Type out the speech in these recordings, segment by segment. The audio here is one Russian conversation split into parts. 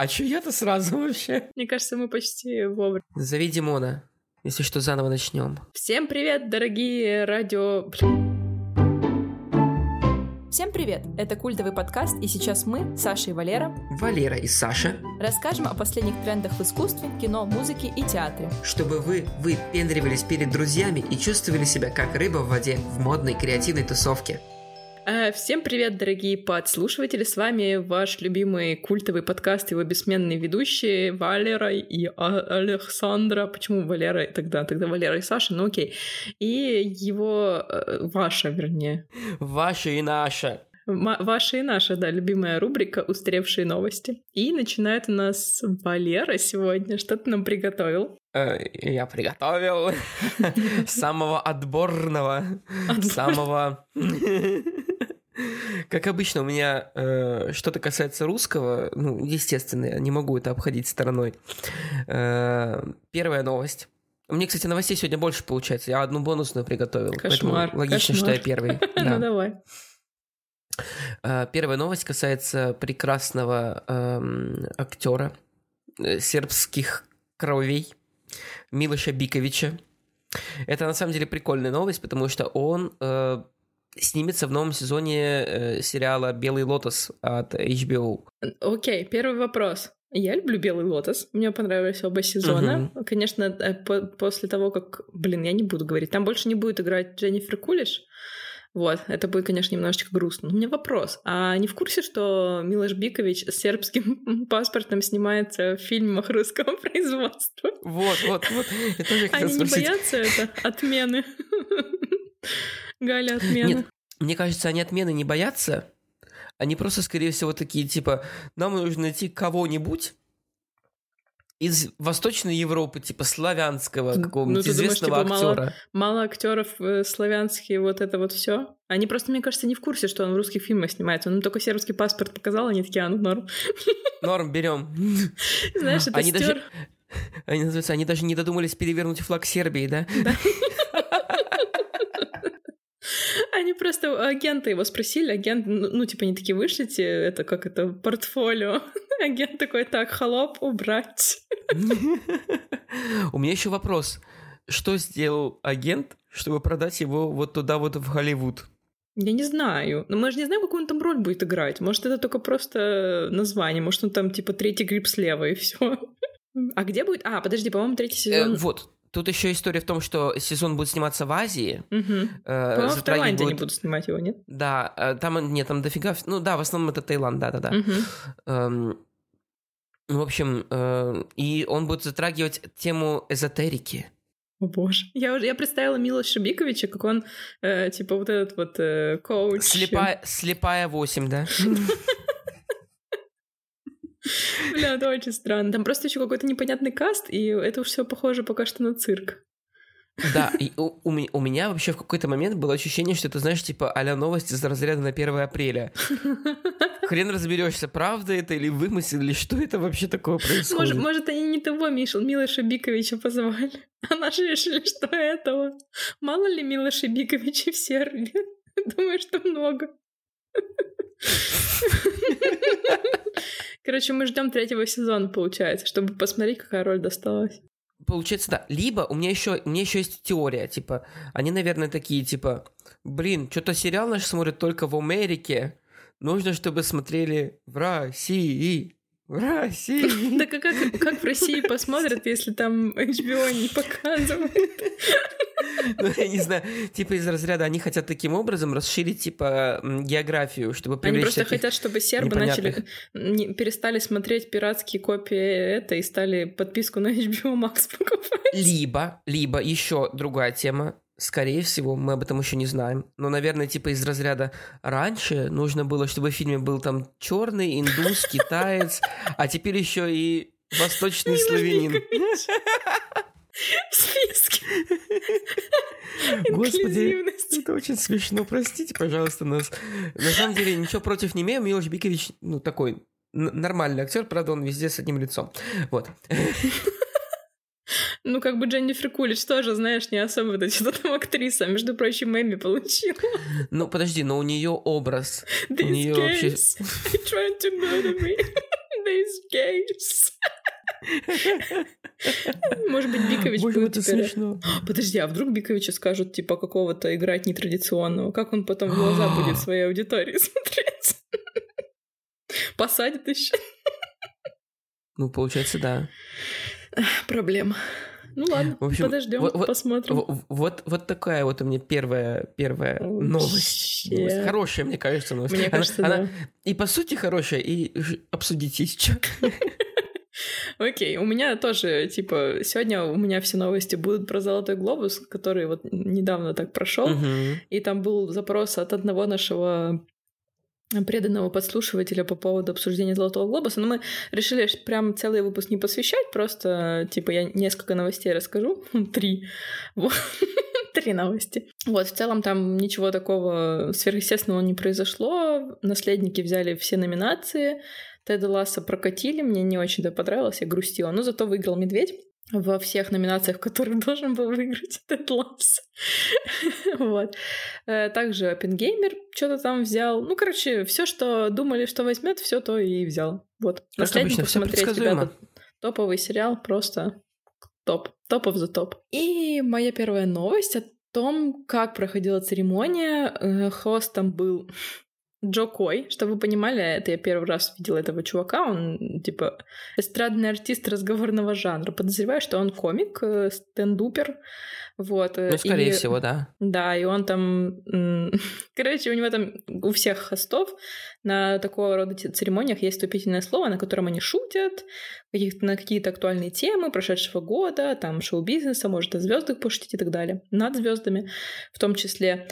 А чё я-то сразу вообще? Мне кажется, мы почти вовремя. Зови Димона. Если что, заново начнем. Всем привет, дорогие радио... Всем привет! Это культовый подкаст, и сейчас мы, Саша и Валера, Валера и Саша, расскажем о последних трендах в искусстве, кино, музыке и театре. чтобы вы выпендривались перед друзьями и чувствовали себя как рыба в воде в модной креативной тусовке. Э, Всем привет, дорогие подслушиватели! С вами ваш любимый культовый подкаст, его бессменные ведущие Валера и А- Александра. Почему Валера тогда? Тогда Валера и Саша, ну окей. И его... э, Ваша, вернее. Ваша и наша. Ваша и наша, да, любимая рубрика «Устаревшие новости». И начинает у нас Валера сегодня. Что ты нам приготовил? Э, Я приготовил самого отборного, самого... Как обычно, у меня э, что-то касается русского, ну, естественно, я не могу это обходить стороной. Э, первая новость. Меня, кстати, новостей сегодня больше получается. Я одну бонусную приготовил. Кошмар, поэтому логично, что кошмар. я первый. Ну Да. давай. Э, Первая новость касается прекрасного эм, актера э, сербских кровей Милоша Биковича. Это на самом деле прикольная новость, потому что он э, снимется в новом сезоне э, сериала «Белый лотос» от HBO. Окей, первый вопрос. Я люблю «Белый лотос». Мне понравились оба сезона. Конечно, э, по- после того, как... Блин, я не буду говорить. Там больше не будет играть Дженнифер Кулиш. Вот, это будет, конечно, немножечко грустно. Но у меня вопрос. А не в курсе, что Милош Бикович с сербским паспортом снимается в фильмах русского производства? Вот, вот, вот. Я тоже Они не спросить. боятся это? Отмены. Галя, отмены. Нет, мне кажется, они отмены не боятся. Они просто, скорее всего, такие, типа, нам нужно найти кого-нибудь из Восточной Европы, типа славянского Ну, какого-нибудь думаешь, известного типа, мало- актера. Мало актеров э, славянские, вот это вот все. Они просто, мне кажется, не в курсе, что он в русских фильмах снимается. Он им только сербский паспорт показал, они такие, а ну норм. Норм, берем. Знаешь, это Они стер. даже, они, называются, они даже не додумались перевернуть флаг Сербии, да? Они просто у агента его спросили, агент, ну, ну, типа, они такие, вышлите, это как это, портфолио. Агент такой, так, холоп, убрать. У меня еще вопрос. Что сделал агент, чтобы продать его вот туда вот в Голливуд? Я не знаю. Но мы же не знаем, какую он там роль будет играть. Может, это только просто название. Может, он там, типа, третий гриб слева, и все. А где будет? А, подожди, по-моему, третий Э, сезон... вот. Тут еще история в том, что сезон будет сниматься в Азии. Мгм. Э, в Таиланде они будет- будут снимать его, нет? Да, э, там нет, там дофига. Ну да, в основном это Таиланд, да-да-да. Мгм. Эм, ну, в общем, э, и он будет затрагивать тему эзотерики. О боже. Я, уже, я представила Милоша Биковича, как он, э, типа, вот этот вот э, коуч. Слепая, слепая 8, да? Бля, это очень странно. Там просто еще какой-то непонятный каст, и это уж все похоже пока что на цирк. Да, и у, у ме- у меня вообще в какой-то момент было ощущение, что это, знаешь, типа а новости из разряда на 1 апреля. Хрен разберешься, правда это или вымысел, или что это вообще такое происходит. Может, может, они не того Мишел, Милоша Биковича позвали. А наши решили, что этого. Мало ли Милоша Биковича в Сербии? Думаю, что много. Короче, мы ждем третьего сезона, получается, чтобы посмотреть, какая роль досталась. Получается, да. Либо у меня еще, у меня еще есть теория, типа, они, наверное, такие, типа, блин, что-то сериал наш смотрят только в Америке, нужно, чтобы смотрели в России, в России. Так а как, как в России посмотрят, если там HBO не показывает? Ну, я не знаю, типа из разряда они хотят таким образом расширить, типа, географию, чтобы Они привлечь просто всяких- хотят, чтобы сербы начали не- перестали смотреть пиратские копии это и стали подписку на HBO Max покупать. Либо, либо еще другая тема, скорее всего, мы об этом еще не знаем, но, наверное, типа из разряда раньше нужно было, чтобы в фильме был там черный, индус, китаец, а теперь еще и восточный славянин. В списке. Господи, это очень смешно, простите, пожалуйста, нас. На самом деле, ничего против не имею, Милош Бикович, ну, такой нормальный актер, правда, он везде с одним лицом. Вот. Ну, как бы Дженнифер Кулич тоже, знаешь, не особо вот что там актриса. Между прочим, Эми получила. Ну, подожди, но у нее образ. These неё вообще- gays, they tried to murder me. these games. Может быть, Бикович Боже, будет это теперь... смешно. Подожди, а вдруг Биковича скажут, типа, какого-то играть нетрадиционного? Как он потом в глаза будет своей аудитории смотреть? Посадит еще. Ну, получается, да. Проблема. Ну ладно, В общем, подождем, вот- вот- посмотрим. В- Вот, вот такая вот у меня первая, первая новость. Вообще. Новость. Хорошая, мне кажется, новость. Мне Она- кажется, она да. и по сути хорошая, и есть что. Окей, у меня тоже, типа, сегодня у меня все новости будут про Золотой Глобус, который вот недавно так прошел. И там был запрос от одного нашего преданного подслушивателя по поводу обсуждения Золотого Глобуса, но мы решили прям целый выпуск не посвящать, просто, типа, я несколько новостей расскажу, три, три новости. Вот, в целом там ничего такого сверхъестественного не произошло, наследники взяли все номинации, Теда Ласса прокатили, мне не очень-то понравилось, я грустила, но зато выиграл Медведь во всех номинациях, в которых должен был выиграть Тед Ласс. Вот. Э, Также Оппенгеймер что-то там взял. Ну, короче, все, что думали, что возьмет, все то и взял. Вот. Всё посмотреть, ребята. Топовый сериал, просто топ. Топов за топ. И моя первая новость о том, как проходила церемония. Э, Хостом был Джо Кой, чтобы вы понимали, это я первый раз видела этого чувака, он типа эстрадный артист разговорного жанра. Подозреваю, что он комик, э, стендупер, вот. э, Ну, скорее и- всего, да. да, и он там... Короче, у него там у всех хостов на такого рода церемониях есть вступительное слово, на котором они шутят на какие-то актуальные темы прошедшего года, там шоу-бизнеса, может, о звездах пошутить и так далее. Над звездами в том числе.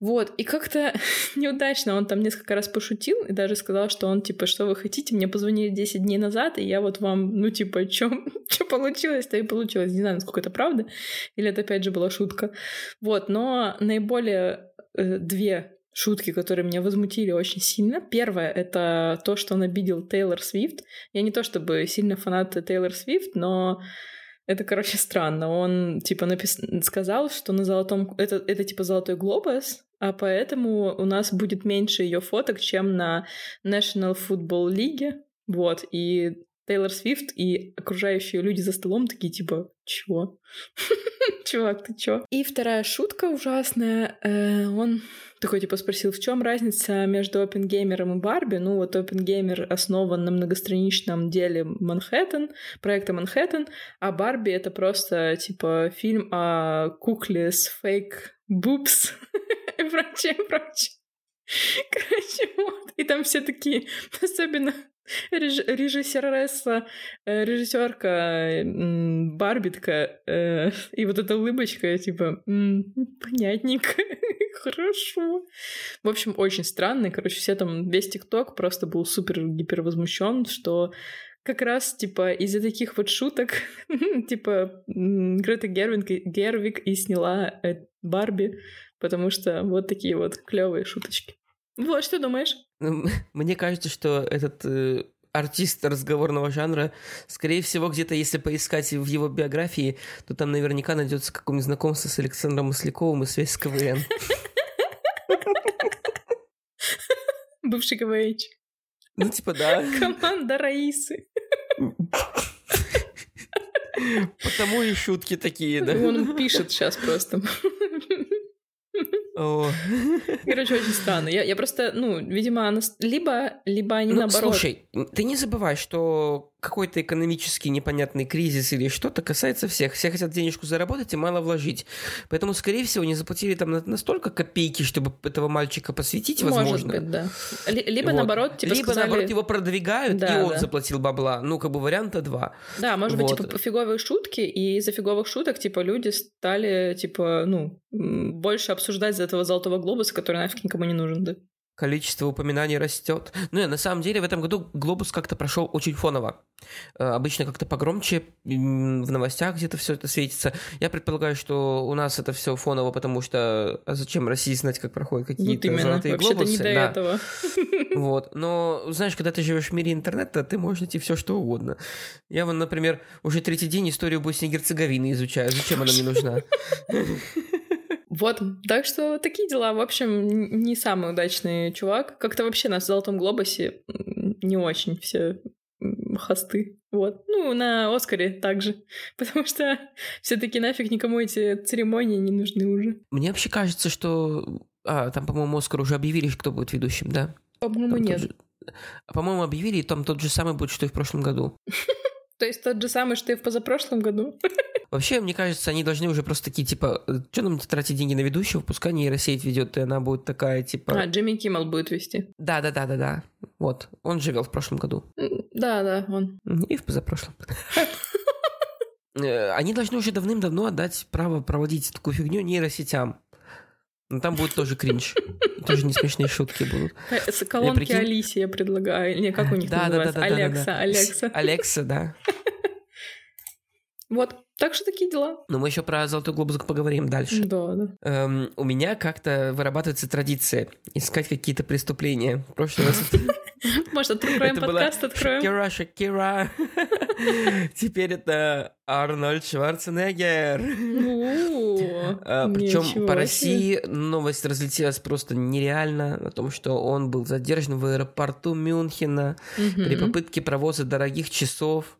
Вот, и как-то неудачно он там несколько раз пошутил и даже сказал, что он, типа, что вы хотите, мне позвонили 10 дней назад, и я вот вам, ну, типа, что получилось, то и получилось. Не знаю, насколько это правда, или это, опять же, была шутка. Вот, но наиболее э, две шутки, которые меня возмутили очень сильно. Первое — это то, что он обидел Тейлор Свифт. Я не то чтобы сильно фанат Тейлор Свифт, но это, короче, странно. Он, типа, напис... сказал, что на золотом... Это, это, типа, золотой глобус, а поэтому у нас будет меньше ее фоток, чем на National Football League. Вот, и Тейлор Свифт и окружающие люди за столом такие, типа, чего? Чувак, ты чё? И вторая шутка ужасная. э, Он такой, типа, спросил, в чем разница между Опенгеймером и Барби? Ну, вот Опенгеймер основан на многостраничном деле Манхэттен, проекта Манхэттен, а Барби — это просто, типа, фильм о кукле с фейк бубс и прочее, прочее. Короче, вот. И там все такие, особенно реж- режиссересса, э, режиссерка м, Барби такая, э, и вот эта улыбочка, типа, «М, понятненько, хорошо. В общем, очень странно. Короче, все там, весь ТикТок просто был супер-гипер возмущен, что как раз, типа, из-за таких вот шуток, типа, Грета Гервинг, Гервик и сняла э, Барби, потому что вот такие вот клевые шуточки. Вот, что думаешь? Мне кажется, что этот э, артист разговорного жанра, скорее всего, где-то, если поискать в его биографии, то там наверняка найдется какое-нибудь знакомство с Александром Масляковым и связь с КВН. Бывший КВН. Ну, типа, да. Команда Раисы. Потому и шутки такие, да. Он пишет сейчас просто. О. Короче, очень странно. Я, я просто, ну, видимо, она... либо, либо они Ну, наоборот... слушай, ты не забывай, что какой-то экономический непонятный кризис или что-то касается всех. Все хотят денежку заработать и мало вложить. Поэтому, скорее всего, не заплатили там на- настолько копейки, чтобы этого мальчика посвятить, Может возможно. быть, да. Ли- Либо Вот. наоборот, типа Либо, сказали... наоборот, его продвигают, Да, и он да. заплатил бабла. Ну, как бы варианта два. Да, может быть, Вот. типа фиговые шутки, и из-за фиговых шуток, типа, люди стали, типа, ну, больше обсуждать из этого золотого глобуса, который нафиг никому не нужен, да. Количество упоминаний растет. Ну, на самом деле в этом году глобус как-то прошел очень фоново. Э, Обычно как-то погромче в новостях где-то все это светится. Я предполагаю, что у нас это все фоново, потому что а зачем России знать, как проходят Вот какие-то именно. золотые Вообще-то глобусы? не до Да. этого. Вот. Но, знаешь, когда ты живешь в мире интернета, ты можешь найти все, что угодно. Я вон, например, уже третий день историю Боснии и Герцеговины изучаю. Зачем она мне нужна? Вот, так что такие дела. В общем, не самый удачный чувак. Как-то вообще на Золотом Глобусе не очень все хосты. Вот. Ну, на Оскаре также. Потому что все таки нафиг никому эти церемонии не нужны уже. Мне вообще кажется, что... А, там, по-моему, Оскар уже объявили, кто будет ведущим, да? По-моему, Там нет. же- По-моему, объявили, и там тот же самый будет, что и в прошлом году. То есть тот же самый, что и в позапрошлом году. Вообще, мне кажется, они должны уже просто такие, типа, что нам тратить деньги на ведущего, пускай нейросеть ведет, и она будет такая, типа... А, Джимми Киммел будет вести. Да-да-да-да-да. Вот. Он же вел в прошлом году. М, Да, да, он. И в позапрошлом. Э, Они должны уже давным-давно отдать право проводить такую фигню нейросетям. Но там будет тоже кринж. Тоже не смешные шутки будут. Э, колонки прикинь- Алисе я предлагаю. Не, как у них Да, да, да, называется? да, да, да, Алекса, да. Алекса. Алекса, да. Вот. Так что такие дела. Но мы еще про Золотой глобус поговорим дальше. Да, да. Эм, у меня как-то вырабатывается традиция искать какие-то преступления. В прошлый раз Может, откроем подкаст, откроем. Шакира, Шакира. Теперь это Арнольд Шварценеггер. О, Причем ничего по. России новость разлетелась просто нереально о том, что он был задержан в аэропорту Мюнхена при попытке провоза дорогих часов.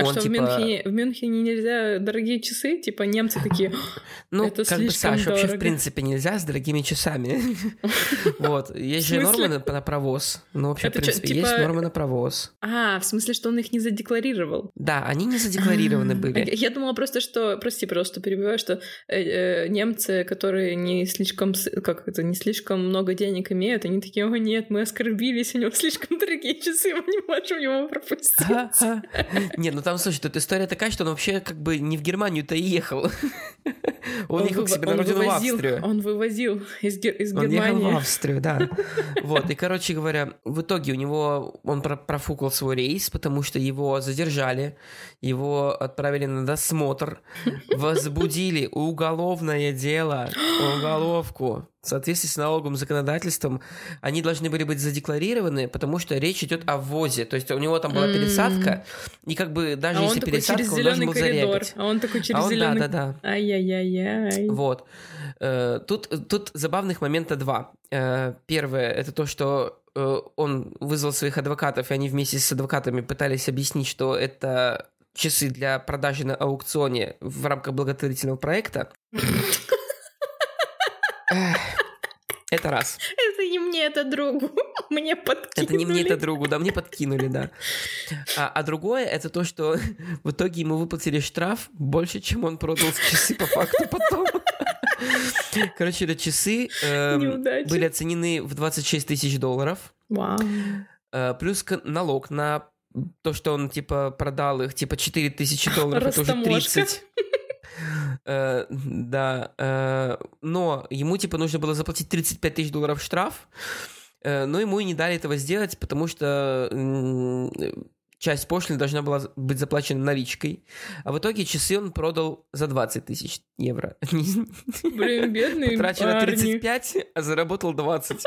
А он что, в типа- Мюнхене, в Мюнхене нельзя дорогие часы? Типа немцы такие, Ну, Это как бы, Саш, вообще, в дорого. принципе, нельзя с дорогими часами. Вот. Есть В же нормы на провоз. Ну, вообще, в принципе, есть типа- нормы на провоз. а, в смысле, что он их не задекларировал. Да, они не задекларированы А, были. Я думала просто, что, прости, просто перебиваю, что э, э, немцы, которые не слишком, как это, не слишком много денег имеют, они такие, о нет, мы оскорбились, у него слишком дорогие часы, мы не можем его пропустить. Ха-ха. Не, ну там, слушай, тут история такая, что он вообще как бы не в Германию-то и ехал. Он ехал к себе на он родину в вывозил- Австрию. Он вывозил из, Гер- из Он ехал в Германии. Австрию, да. Вот, и, короче говоря, в итоге у него, он про- профукал свой рейс, потому что его задержали, его отправили на досмотр, возбудили уголовное дело, уголовку. В соответствии с налоговым законодательством они должны были быть задекларированы, потому что речь идет о ввозе. То есть у него там была пересадка, и как бы даже А если пересадка, он должен был коридор. зарегать. А он такой А через он, зеленый. да-да-да. Ай-яй-яй-яй. Вот. Э, Тут, тут забавных момента два. Э, Первое это то, что э, он вызвал своих адвокатов, и они вместе с адвокатами пытались объяснить, что это часы для продажи на аукционе в рамках благотворительного проекта. Это раз. Это не мне, это другу. Мне подкинули. Это не мне, это другу, да, мне подкинули, да. А, а другое, это то, что в итоге ему выплатили штраф больше, чем он продал часы по факту потом. Короче, это часы Неудача. были оценены в 26 тысяч долларов, Вау. э, плюс налог на то, что он, типа, продал их, типа, 4 тысячи долларов, это уже Растаможка. 30. Э, да, э, но ему, типа, нужно было заплатить 35 тысяч долларов штраф, э, но ему и не дали этого сделать, потому что часть пошлины должна была быть заплачена наличкой, а в итоге часы он продал за 20 тысяч евро. Блин, бедный парни. 35, а заработал 20.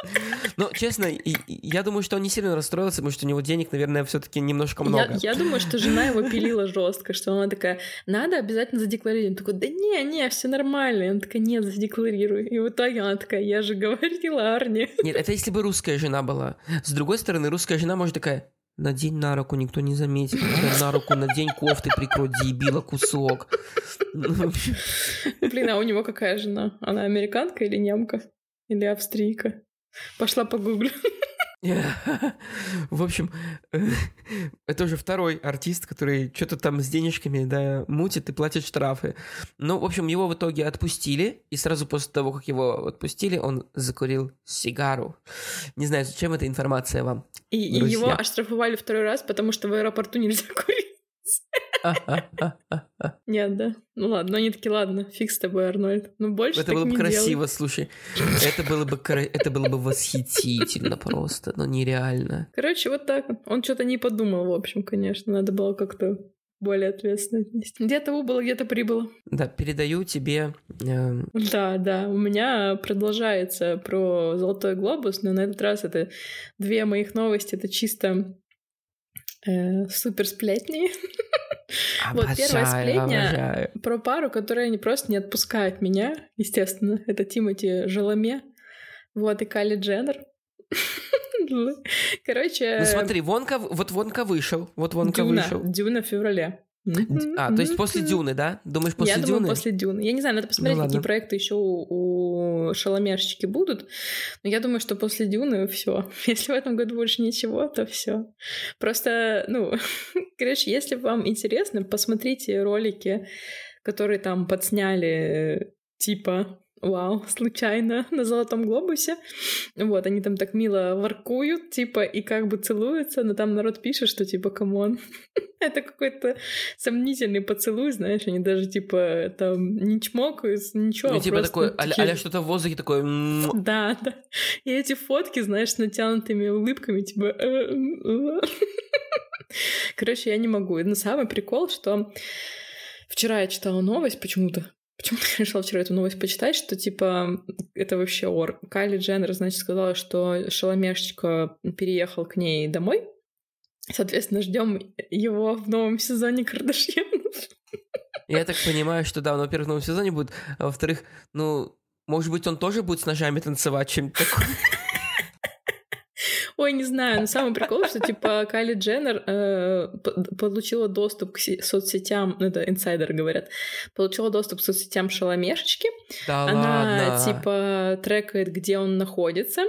Но, честно, я думаю, что он не сильно расстроился, потому что у него денег, наверное, все-таки немножко много. Я, я думаю, что жена его пилила жестко, что она такая, надо обязательно задекларировать. Он такой, да не, не, все нормально. И он такая, нет, задекларируй. И в итоге она такая, я же говорила Арне. Нет, это если бы русская жена была. С другой стороны, русская жена может такая, надень на руку, никто не заметит. На руку надень кофты, прикрой, дебила, кусок. Блин, а у него какая жена? Она американка или немка? Или австрийка? Пошла погуглю. В общем, это уже второй артист, который что-то там с денежками, да, мутит и платит штрафы. Ну, в общем, его в итоге отпустили, и сразу после того, как его отпустили, он закурил сигару. Не знаю, зачем эта информация вам. И, и его оштрафовали второй раз, потому что в аэропорту нельзя курить. Нет, да? Ну ладно, ну они такие, ладно, фиг с тобой, Арнольд. Ну больше Это было бы красиво, слушай. Это было бы, это было бы восхитительно просто, но нереально. Короче, вот так. Он что-то не подумал, в общем, конечно. Надо было как-то более ответственно отнести. Где-то убыло, где-то прибыло. Да, передаю тебе... э, Да, да. У меня продолжается про Золотой глобус, но на этот раз это две моих новости. Это чисто э, супер сплетни. Вот первая сплетня. обожаю. Про пару, которая не просто не отпускает меня, естественно. Это Тимати Желоме. Вот, и Кали Дженнер. Короче... Ну смотри, Вонка, вот Вонка вышел, вот Вонка Дюна, вышел. Дюна в феврале. А, то есть после Дюны, да? Думаешь, после Я Дюны? думаю, после Дюны. Я не знаю, надо посмотреть, Ну, какие проекты еще у, у шаломерщики будут. Но я думаю, что после Дюны все. Если в этом году больше ничего, то все. Просто, ну, короче, если вам интересно, посмотрите ролики, которые там подсняли, типа, вау, случайно на Золотом Глобусе. Вот, они там так мило воркуют, типа, и как бы целуются, но там народ пишет, что, типа, come on, это какой-то сомнительный поцелуй, знаешь, они даже, типа, там не чмокают, ничего. Ну, типа просто такое, а такие- что-то в воздухе такое... м, Да, да. И эти фотки, знаешь, с натянутыми улыбками, типа... э, э. Короче, я не могу. Но самый прикол, что вчера я читала новость почему-то. Почему-то я решила вчера эту новость почитать, что, типа, это вообще ор. Кайли Дженнер, значит, сказала, что Шаломешечка переехал к ней домой. Соответственно, ждем его в новом сезоне Кардашьянов. Я так понимаю, что да, он, во-первых, в новом сезоне будет, а во-вторых, ну, может быть, он тоже будет с ножами танцевать, чем-то такое. Ой, не знаю, но самый прикол, что типа Кайли Дженнер э, получила доступ к се- соцсетям, ну это инсайдеры говорят, получила доступ к соцсетям Шаломешечки. Да Она ладно. типа трекает, где он находится.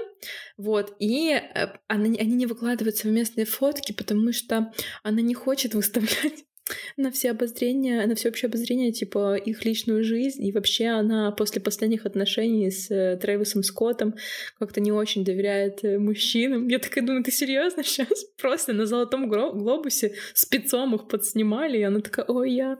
Вот, и э, она, не- они не выкладывают совместные фотки, потому что она не хочет выставлять на все обозрения, на всеобщее обозрение, типа, их личную жизнь. И вообще она после последних отношений с э, Трэвисом Скоттом как-то не очень доверяет э, мужчинам. Я такая думаю, ты серьезно сейчас? Просто на золотом глобусе спецом их подснимали, и она такая, ой, я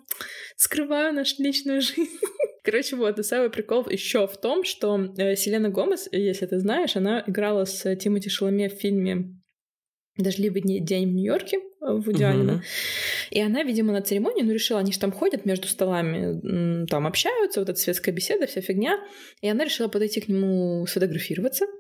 скрываю нашу личную жизнь. Короче, вот, и самый прикол еще в том, что э, Селена Гомес, если ты знаешь, она играла с Тимоти Шаломе в фильме «Дождливый день в Нью-Йорке» в Мгм. Аллена. И она, видимо, на церемонии, ну, решила, они же там ходят между столами, там общаются, вот эта светская беседа, вся фигня. И она решила подойти к нему сфотографироваться.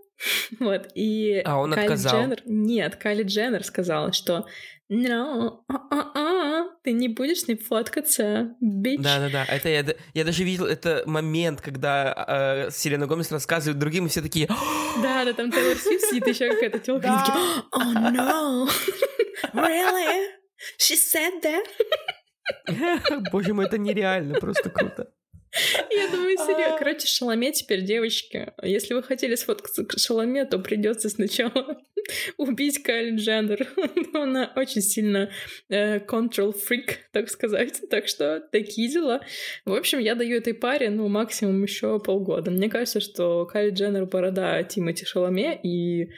Вот, и А он Кайли отказал. Дженнер... Нет, Кайли Дженнер сказала, что no, а-а-а, ты не будешь с ней фоткаться, бич. Да-да-да, это я, я даже видел, это момент, когда э, Селена Гомес рассказывает другим, и все такие, Да, да, там Тейлор Свифт сидит еще какая-то телка. Они такие, oh no, really? She said that? боже мой, это нереально, просто круто. Я думаю, серьезно. Короче, Шаломе теперь, девочки. Если вы хотели сфоткаться к Шаломе, то придется сначала убить Кайли Дженнер. Она очень сильно э, control freak, так сказать. Так что такие дела. В общем, я даю этой паре, ну, максимум еще полгода. Мне кажется, что Кайли Дженнер борода Тимати Шаломе, и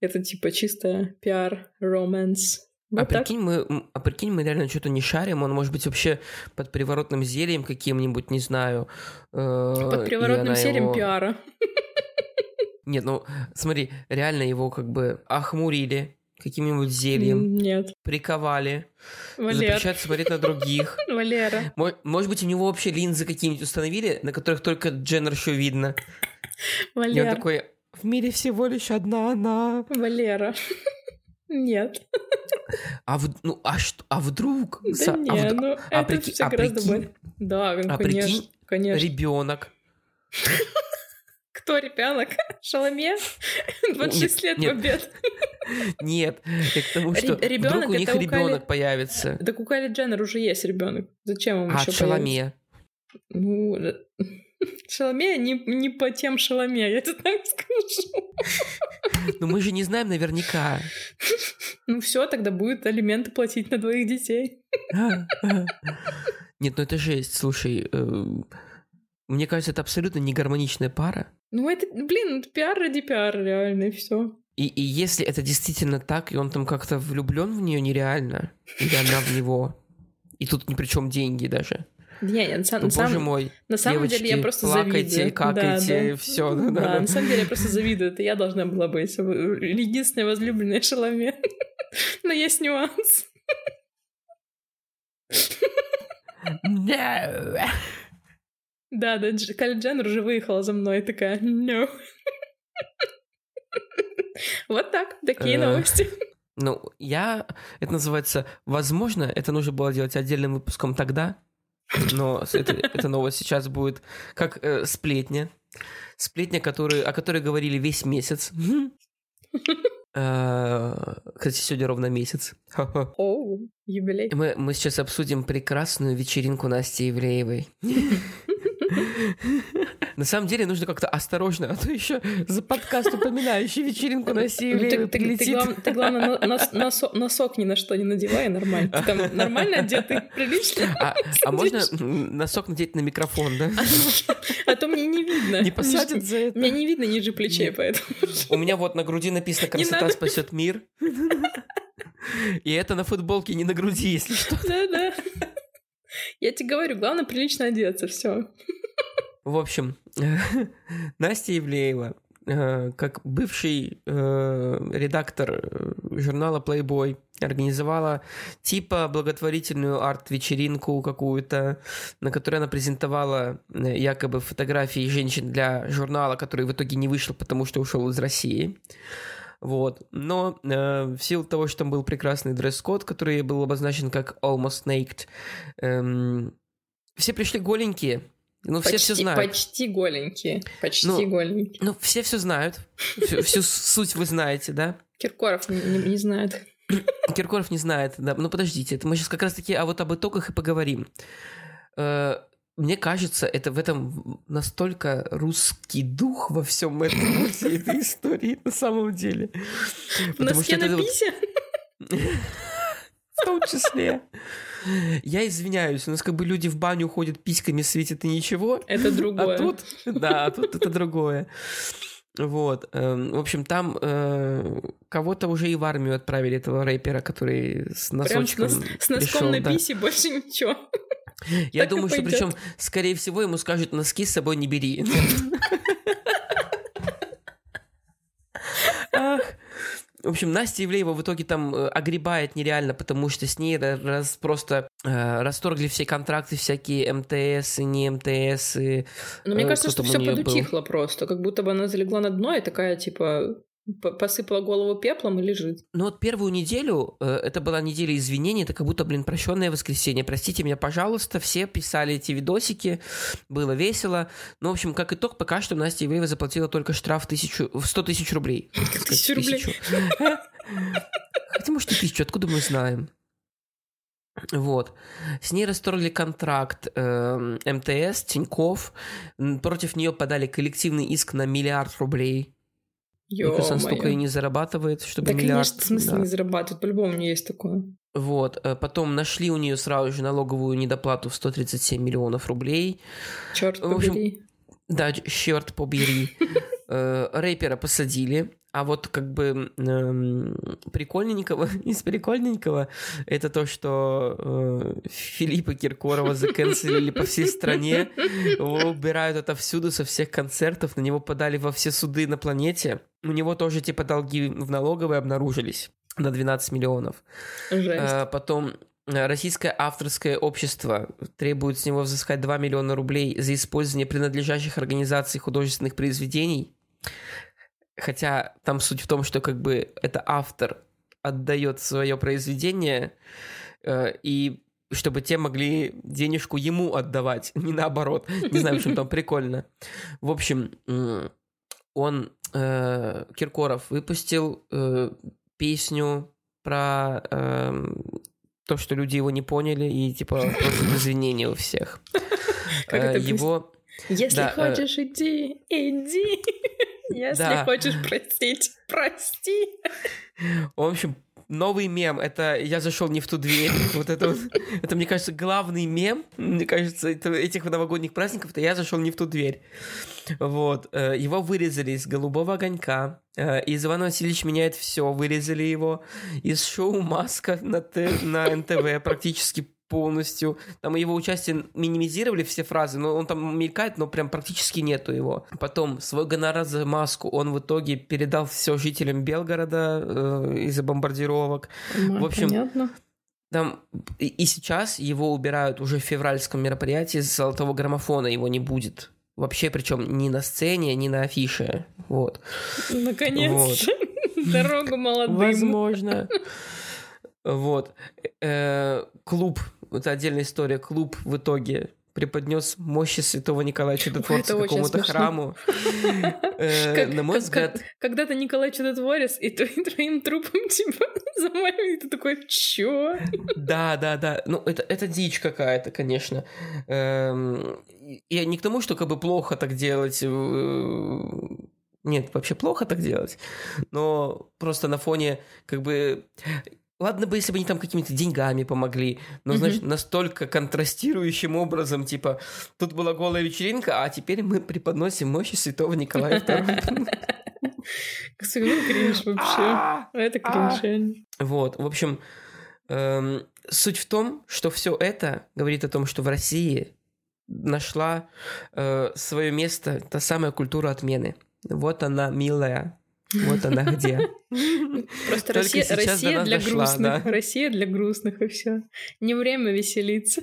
это типа чисто пиар, романс. А Вот так. прикинь, мы, а прикинь, мы реально что-то не шарим, он может быть вообще под приворотным зельем каким-нибудь, не знаю. э, Под приворотным серием его- пиара. Нет, ну смотри, реально его как бы охмурили каким-нибудь зельем, Нет. приковали, Валер. запрещают смотреть на других. Валера. Мо- Может быть, у него вообще линзы какие-нибудь установили, на которых только Дженнер еще видно. И он Валера. такой, в мире всего лишь одна она. Валера. Нет. А, в- ну, а, что, а вдруг? Да Са- а не, вд- ну а это прикинь- все а гораздо прикинь- более... Да, ну, а конечно, прикинь, конечно. ребенок. Кто ребенок? Шаломе? 26 лет нет. побед. Нет, я к тому, что ребёнок вдруг у них ребенок появится. Так у Кайли Дженнер уже есть ребенок. Зачем ему А еще Шаломе. Ну, э, Шаломе не, не по тем Шаломе, я тебе так скажу. Но мы же не знаем наверняка. Ну все, тогда будет алименты платить на двоих детей. Нет, ну это жесть. Слушай, э, мне кажется, это абсолютно не гармоничная пара. Ну это, блин, пиар ради пиара, реально, и все. И, и если это действительно так, и он там как-то влюблен в нее нереально, или она в него, и тут ни при чем деньги даже, Не, не, на, сам- то, на самом- боже мой, на самом деле я девочки, просто плакайте, завидую. какайте, Да, да. все. Да, на самом деле я просто завидую. Это я должна была быть единственная возлюбленная Шаломе. Но есть нюанс. No. Да, да, Кайли Дженнер уже выехала за мной, такая, no. Вот так, такие Э, новости. Ну, я... Это называется... Возможно, это нужно было делать отдельным выпуском тогда, но это, эта новость сейчас будет как э, сплетня. Сплетня, который, о которой говорили весь месяц. Э, кстати, сегодня ровно месяц. О, юбилей. Мы, мы сейчас обсудим прекрасную вечеринку Насти Евреевой. На самом деле нужно как-то осторожно, а то еще за подкаст, упоминающий вечеринку на Севере, ну, ты, ты, главное, носок ни на что не надевай, нормально. Ты там нормально одетый, прилично. А, а можно носок надеть на микрофон, да? А то мне не видно. Не посадят за это. Мне не видно ниже плечей, поэтому. У меня вот на груди написано «Красота спасет мир». И это на футболке, не на груди, если что. Да-да. Я тебе говорю, главное прилично одеться, все. В общем, Настя Евлеева, э, как бывший э, редактор э, журнала Playboy, организовала типа благотворительную арт-вечеринку какую-то, на которой она презентовала якобы фотографии женщин для журнала, который в итоге не вышел, потому что ушел из России. Вот. Но э, в силу того, что там был прекрасный дресс-код, который был обозначен как almost naked, эм, все пришли голенькие, ну, почти, все все знают. Почти голенькие. Почти ну, голенькие. Ну, все все знают. Всю, всю суть вы знаете, да? Киркоров не, не, не знает. Киркоров не знает, да. Ну, подождите, это мы сейчас как раз-таки а вот об итогах и поговорим. Э, мне кажется, это в этом настолько русский дух во всем этом, всей этой истории на самом деле. В носке на пися? В том числе. Я извиняюсь, у нас как бы люди в баню ходят, письками светят и ничего. Это другое. А тут, да, а тут это другое. Вот. Эм, в общем, там э, кого-то уже и в армию отправили, этого рэпера, который с носочком Прям с, нос, с носком пришел, на да. писе больше ничего. Я так думаю, что причем, скорее всего, ему скажут, носки с собой не бери. Ах, в общем, Настя Ивлеева в итоге там э, огребает нереально, потому что с ней раз просто э, расторгли все контракты, всякие МТС и не МТС. И, Но мне э, кажется, что все подутихло был. просто, как будто бы она залегла на дно и такая, типа, посыпала голову пеплом и лежит. Ну вот первую неделю, э, это была неделя извинений, это как будто, блин, прощенное воскресенье. Простите меня, пожалуйста, все писали эти видосики, было весело. Ну, в общем, как итог, пока что Настя Ивеева заплатила только штраф тысячу, в 100 тысяч рублей. Тысячу рублей? Хотя, может, и тысячу, откуда мы знаем? Вот. С ней расторгли контракт э, МТС, Тиньков. Против нее подали коллективный иск на миллиард рублей. Ё Мне кажется, он столько и не зарабатывает, чтобы да, миллиард... конечно, в смысле да. не зарабатывает, по-любому у нее есть такое. Вот, э, потом нашли у нее сразу же налоговую недоплату в 137 миллионов рублей. Черт побери. Да, черт побери. Э, рэпера посадили, а вот как бы эм, прикольненького из прикольненького это то, что э, Филиппа Киркорова заканцелили по всей стране, его убирают отовсюду со всех концертов, на него подали во все суды на планете, у него тоже типа долги в налоговой обнаружились на 12 миллионов. Жесть. А, потом Российское авторское общество требует с него взыскать 2 миллиона рублей за использование принадлежащих организаций художественных произведений. Хотя там суть в том, что как бы это автор отдает свое произведение, э, и чтобы те могли денежку ему отдавать, не наоборот. Не знаю, в чем там прикольно. В общем, он, э, Киркоров, выпустил э, песню про э, то, что люди его не поняли, и типа извинения у всех. Это его... Если да, хочешь э... иди, иди. Если да. хочешь простить, прости. В общем, новый мем. Это я зашел не в ту дверь. Вот это вот, это, мне кажется, главный мем. Мне кажется, этих новогодних праздников. Это я зашел не в ту дверь. Вот. Э, его вырезали из голубого огонька. Э, из Иван Васильевич меняет все. Вырезали его. Из шоу Маска на, т, на НТВ практически полностью. Там его участие минимизировали все фразы, но он там мелькает, но прям практически нету его. Потом свой гонорар за маску он в итоге передал все жителям Белгорода э, из-за бомбардировок. Ну, в общем, понятно. Там и, и сейчас его убирают уже в февральском мероприятии с золотого граммофона его не будет. Вообще, причем ни на сцене, ни на афише. Вот. Наконец-то. Вот. Дорогу молодым. Возможно. Вот. Э, клуб, это отдельная история, клуб в итоге преподнес мощи святого Николая Чудотворца какому-то храму. Э, на мой взгляд... Когда-то Николай Чудотворец, и твоим трупом типа замаливали, ты такой, чё? Да, да, да. Ну, это, это дичь какая-то, конечно. Эм, я не к тому, что как бы плохо так делать, э, нет, вообще плохо так делать, но просто на фоне как бы Ладно бы, если бы они там какими-то деньгами помогли, но, mm-hmm. знаешь, настолько контрастирующим образом, типа, тут была голая вечеринка, а теперь мы преподносим мощи святого Николая II. Ну кринж вообще. А! Это кринж. Вот, в общем, эм, суть в том, что все это говорит о том, что в России нашла э, свое место та самая культура отмены. Вот она, милая. Вот она где. Просто Россия, Россия для дошла, грустных. Да? Россия для грустных и все. Не время веселиться.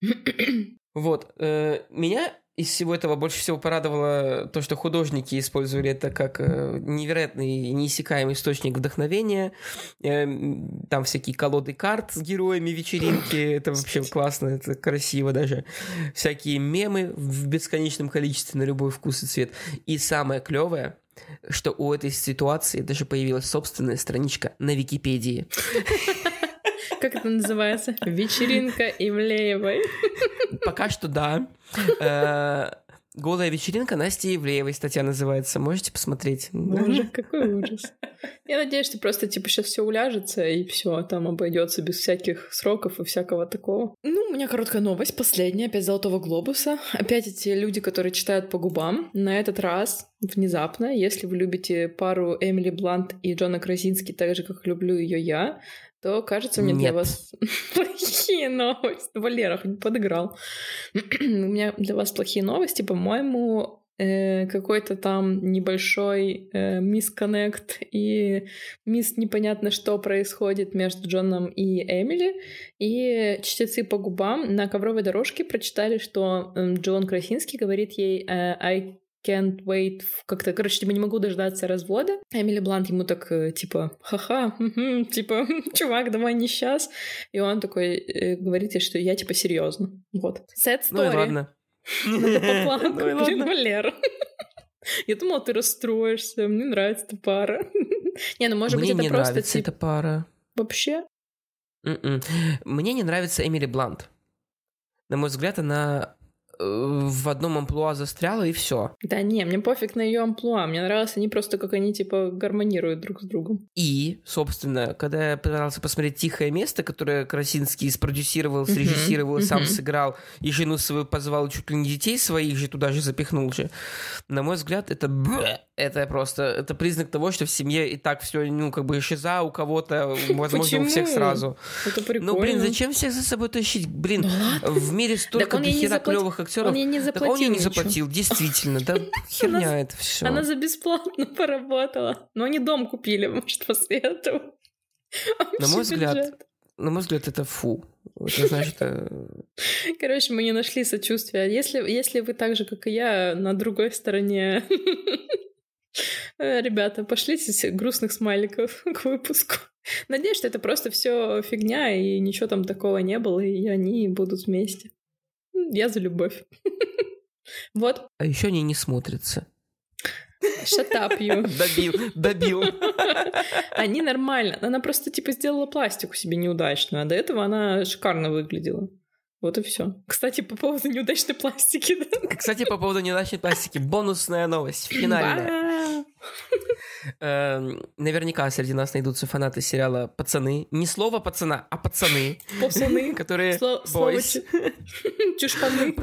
Вот. Э, меня из всего этого больше всего порадовало то, что художники использовали это как э, невероятный неиссякаемый источник вдохновения. Э, там всякие колоды карт с героями вечеринки. Это вообще классно, это красиво даже. Всякие мемы в бесконечном количестве на любой вкус и цвет. И самое клевое, что у этой ситуации даже появилась собственная страничка на Википедии. Как это называется? Вечеринка Ивлеевой. Пока что да. Голая вечеринка Насти Ивлеевой статья называется. Можете посмотреть. Боже, какой ужас. Я надеюсь, что просто типа сейчас все уляжется и все там обойдется без всяких сроков и всякого такого. Ну, у меня короткая новость, последняя, опять Золотого Глобуса. Опять эти люди, которые читают по губам. На этот раз внезапно, если вы любите пару Эмили Блант и Джона Красински так же, как люблю ее я, то кажется мне Нет. для вас плохие новости. Валера хоть подыграл. У меня для вас плохие новости. По-моему, э, какой-то там небольшой э, мисконнект и мисс непонятно что происходит между Джоном и Эмили. И чтецы по губам на ковровой дорожке прочитали, что э, Джон Красинский говорит ей э, I can't wait, как-то, короче, типа не могу дождаться развода. Эмили Блант ему так, э, типа, ха-ха, типа, чувак, давай не сейчас. И он такой э, говорит ей, что я, типа, серьезно. Вот. Sad story. Ну и ладно. Надо поплакать. Блин, Валера. Я думала, ты расстроишься. Мне нравится эта пара. Не, ну может быть, это не просто нравится типа... эта пара. Вообще? М-м. Мне не нравится Эмили Блант. На мой взгляд, она в одном амплуа застряла и все. Да не, мне пофиг на ее амплуа. Мне нравилось они просто, как они типа гармонируют друг с другом. И, собственно, когда я пытался посмотреть «Тихое место», которое Красинский спродюсировал, срежиссировал, uh-huh, сам uh-huh. сыграл, и жену свою позвал, чуть ли не детей своих же туда же запихнул же. На мой взгляд, это это просто, это признак того, что в семье и так все, ну, как бы шиза у кого-то, возможно, Почему? у всех сразу. Это прикольно. Ну, блин, зачем всех за собой тащить? Блин, ну, в мире столько дохера клевых актеров. Он ей не заплатил. Так он ей не заплатил, действительно, да, херня это все. Она за бесплатно поработала. Но они дом купили, может, после этого. На мой взгляд, на мой взгляд, это фу. Это значит... Э, Короче, мы не нашли сочувствия. Если, если вы так же, как и я, на другой стороне Э, ребята, пошлите грустных смайликов к выпуску. Надеюсь, что это просто все фигня, и ничего там такого не было, и они будут вместе. Я за любовь. Вот. А еще они не смотрятся. You. Добил, добил. Они нормально. Она просто, типа, сделала пластику себе неудачную, а до этого она шикарно выглядела. Вот и все. Кстати, по поводу неудачной пластики. Да? Кстати, по поводу неудачной пластики. Бонусная новость, финальная. Эм, наверняка среди нас найдутся фанаты сериала «Пацаны». Не слово «пацана», а «пацаны». Пацаны. Которые... Бойс. Чушпаны.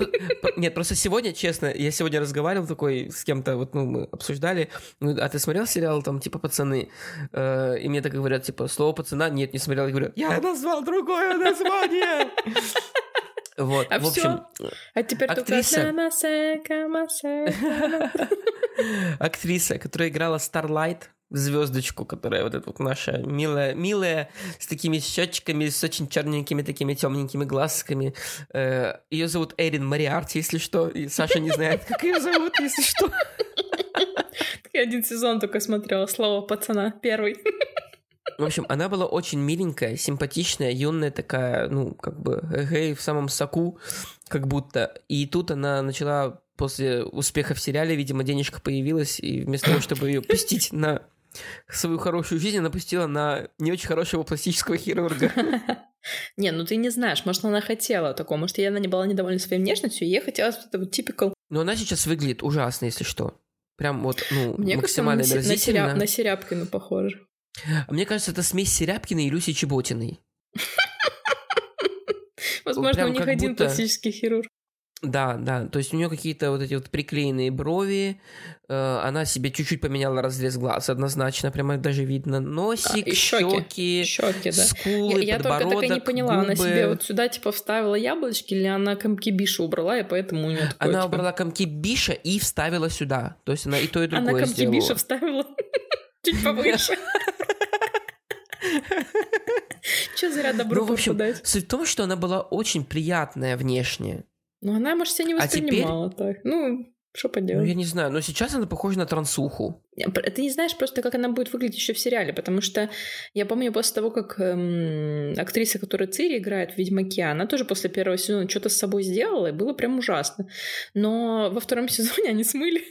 Нет, просто сегодня, честно, я сегодня разговаривал такой с кем-то, вот, ну, мы обсуждали, ну, а ты смотрел сериал, там, типа, «Пацаны»? Э, и мне так говорят, типа, слово «пацана» нет, не смотрел. Я говорю, я назвал другое название. Вот, а в общем? А теперь актриса, только актриса, которая играла Starlight, звездочку, которая вот эта вот наша милая, милая, с такими счетчиками, с очень черненькими такими темненькими глазками. Э, ее зовут Эрин Мариарти, если что, и Саша не знает, как ее зовут, если что. Я один сезон только смотрела, слово пацана, первый. В общем, она была очень миленькая, симпатичная, юная такая, ну, как бы, эгей, в самом соку, как будто. И тут она начала после успеха в сериале, видимо, денежка появилась, и вместо того, чтобы ее пустить на свою хорошую жизнь, она пустила на не очень хорошего пластического хирурга. Не, ну ты не знаешь, может, она хотела такого, может, она не была недовольна своей внешностью, и ей хотелось вот это вот типикал. Но она сейчас выглядит ужасно, если что. Прям вот, ну, Мне максимально кажется, на, серя... на Серябкину похоже. Мне кажется, это смесь Серябкиной и Люси Чеботиной. Возможно, у них один пластический хирург. Да, да, то есть у нее какие-то вот эти вот приклеенные брови, э, она себе чуть-чуть поменяла разрез глаз, однозначно, прямо даже видно носик, а, щеки, щеки, да. скулы, Я, я только так и не поняла, губы. она себе вот сюда типа вставила яблочки или она комки биша убрала, и поэтому у нее такое, Она типа... убрала комки биша и вставила сюда, то есть она и то, и другое Она комки сделала. биша вставила чуть повыше. Че зря добро ну, в общем, Суть в том, что она была очень приятная внешне. Ну, она, может, себя не воспринимала а теперь... так. Ну, что поделать? Ну, я не знаю, но сейчас она похожа на трансуху. Ты не знаешь просто, как она будет выглядеть еще в сериале, потому что я помню после того, как эм, актриса, которая Цири играет в «Ведьмаке», она тоже после первого сезона что-то с собой сделала, и было прям ужасно. Но во втором сезоне они смыли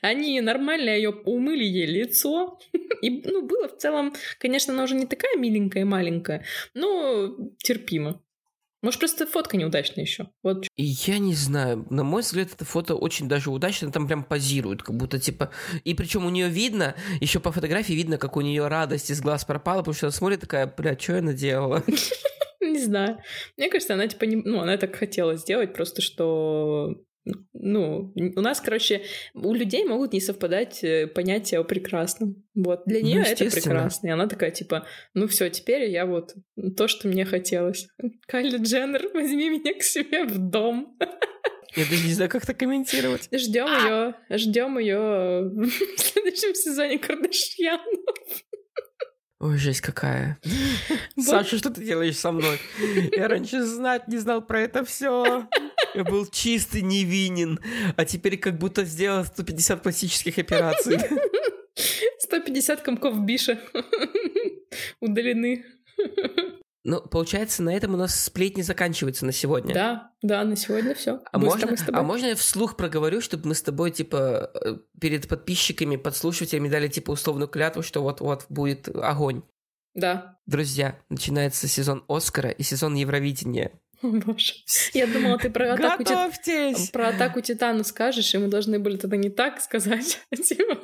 они нормально ее умыли ей лицо. И, ну, было в целом, конечно, она уже не такая миленькая и маленькая, но терпимо. Может, просто фотка неудачная еще. Вот. Я не знаю. На мой взгляд, это фото очень даже удачно. Там прям позирует, как будто типа. И причем у нее видно, еще по фотографии видно, как у нее радость из глаз пропала, потому что она смотрит такая, бля, что я наделала? Не знаю. Мне кажется, она типа не... Ну, она так хотела сделать, просто что ну, у нас, короче, у людей могут не совпадать э, понятия о прекрасном. Вот, для нее ну, это прекрасно. И она такая, типа, ну все, теперь я вот то, что мне хотелось. Кайли Дженнер, возьми меня к себе в дом. Я даже не знаю, как это комментировать. Ждем ее, ждем ее в следующем сезоне Кардашьянов. Ой, жесть какая. Саша, что ты делаешь со мной? Я раньше знать не знал про это все. Я был чистый, невинен. А теперь как будто сделал 150 пластических операций. 150 комков биша удалены. Ну, получается, на этом у нас сплетни заканчиваются на сегодня. Да, да, на сегодня все. А можно, а можно я вслух проговорю, чтобы мы с тобой, типа, э, перед подписчиками, подслушивателями дали, типа, условную клятву, что вот-вот будет огонь? Да. Друзья, начинается сезон Оскара и сезон Евровидения. О, боже. Я думала, ты про атаку, Готовьтесь! про атаку Титана скажешь, и мы должны были тогда не так сказать, а типа.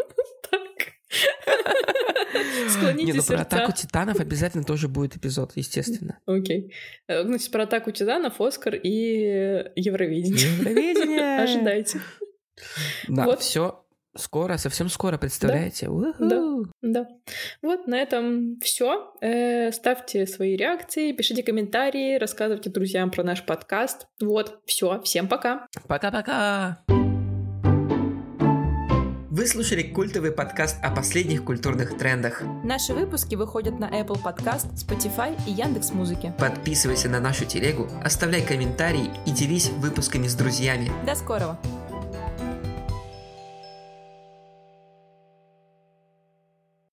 Склоните Не, ну про атаку титанов обязательно тоже будет эпизод, естественно. Окей. Э, значит, про атаку титанов, Оскар и Евровидение. Евровидение! Ожидайте. Да, вот. все скоро, совсем скоро, представляете? Да, да, да. Вот на этом все. Э, ставьте свои реакции, пишите комментарии, рассказывайте друзьям про наш подкаст. Вот, все. Всем пока. Пока-пока. Вы слушали культовый подкаст о последних культурных трендах. Наши выпуски выходят на Apple Podcast, Spotify и Яндекс Музыки. Подписывайся на нашу телегу, оставляй комментарии и делись выпусками с друзьями. До скорого!